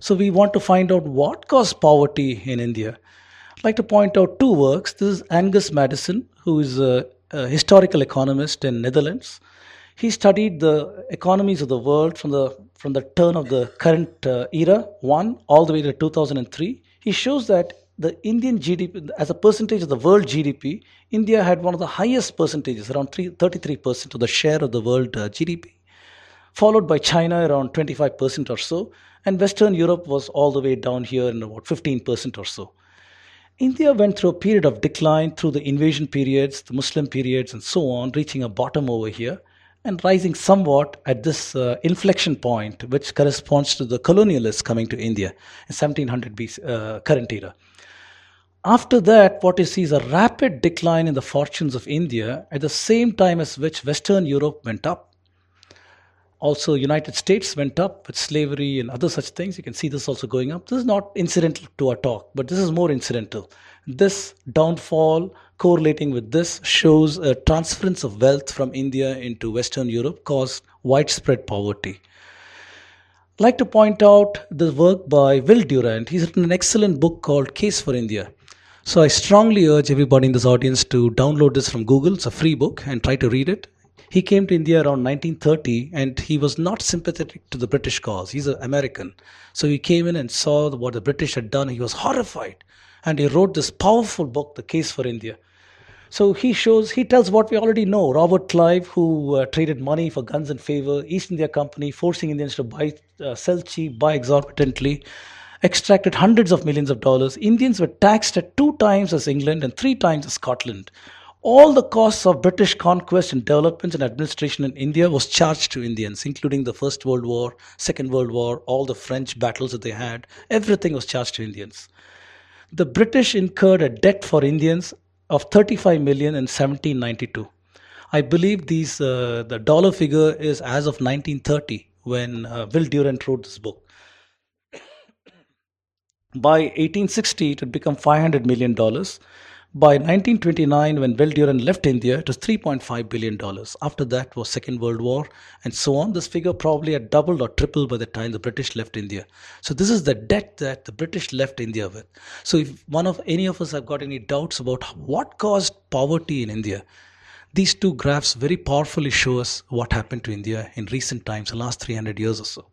So we want to find out what caused poverty in India. I'd like to point out two works. This is Angus Maddison, who is a, a historical economist in Netherlands. He studied the economies of the world from the from the turn of the current uh, era one all the way to 2003. He shows that the Indian GDP, as a percentage of the world GDP, India had one of the highest percentages, around 33% of the share of the world uh, GDP, followed by China around 25% or so, and Western Europe was all the way down here in about 15% or so. India went through a period of decline through the invasion periods, the Muslim periods, and so on, reaching a bottom over here and rising somewhat at this uh, inflection point, which corresponds to the colonialists coming to India in 1700 BC, uh, current era. After that, what you see is a rapid decline in the fortunes of India at the same time as which Western Europe went up. Also, United States went up with slavery and other such things. You can see this also going up. This is not incidental to our talk, but this is more incidental. This downfall correlating with this shows a transference of wealth from India into Western Europe caused widespread poverty. I'd like to point out the work by Will Durant. He's written an excellent book called Case for India. So I strongly urge everybody in this audience to download this from Google. It's a free book and try to read it. He came to India around 1930 and he was not sympathetic to the British cause. He's an American. So he came in and saw what the British had done. He was horrified. And he wrote this powerful book, The Case for India. So he shows, he tells what we already know. Robert Clive, who uh, traded money for guns and favor, East India Company forcing Indians to buy, uh, sell cheap, buy exorbitantly, extracted hundreds of millions of dollars. Indians were taxed at two times as England and three times as Scotland. All the costs of British conquest and development and administration in India was charged to Indians, including the First World War, Second World War, all the French battles that they had. Everything was charged to Indians. The British incurred a debt for Indians of 35 million in 1792. I believe these uh, the dollar figure is as of 1930 when uh, Will Durant wrote this book. By 1860, it had become 500 million dollars. By 1929, when Will Durant left India, it was 3.5 billion dollars. After that was Second World War, and so on. This figure probably had doubled or tripled by the time the British left India. So this is the debt that the British left India with. So if one of any of us have got any doubts about what caused poverty in India, these two graphs very powerfully show us what happened to India in recent times, the last 300 years or so.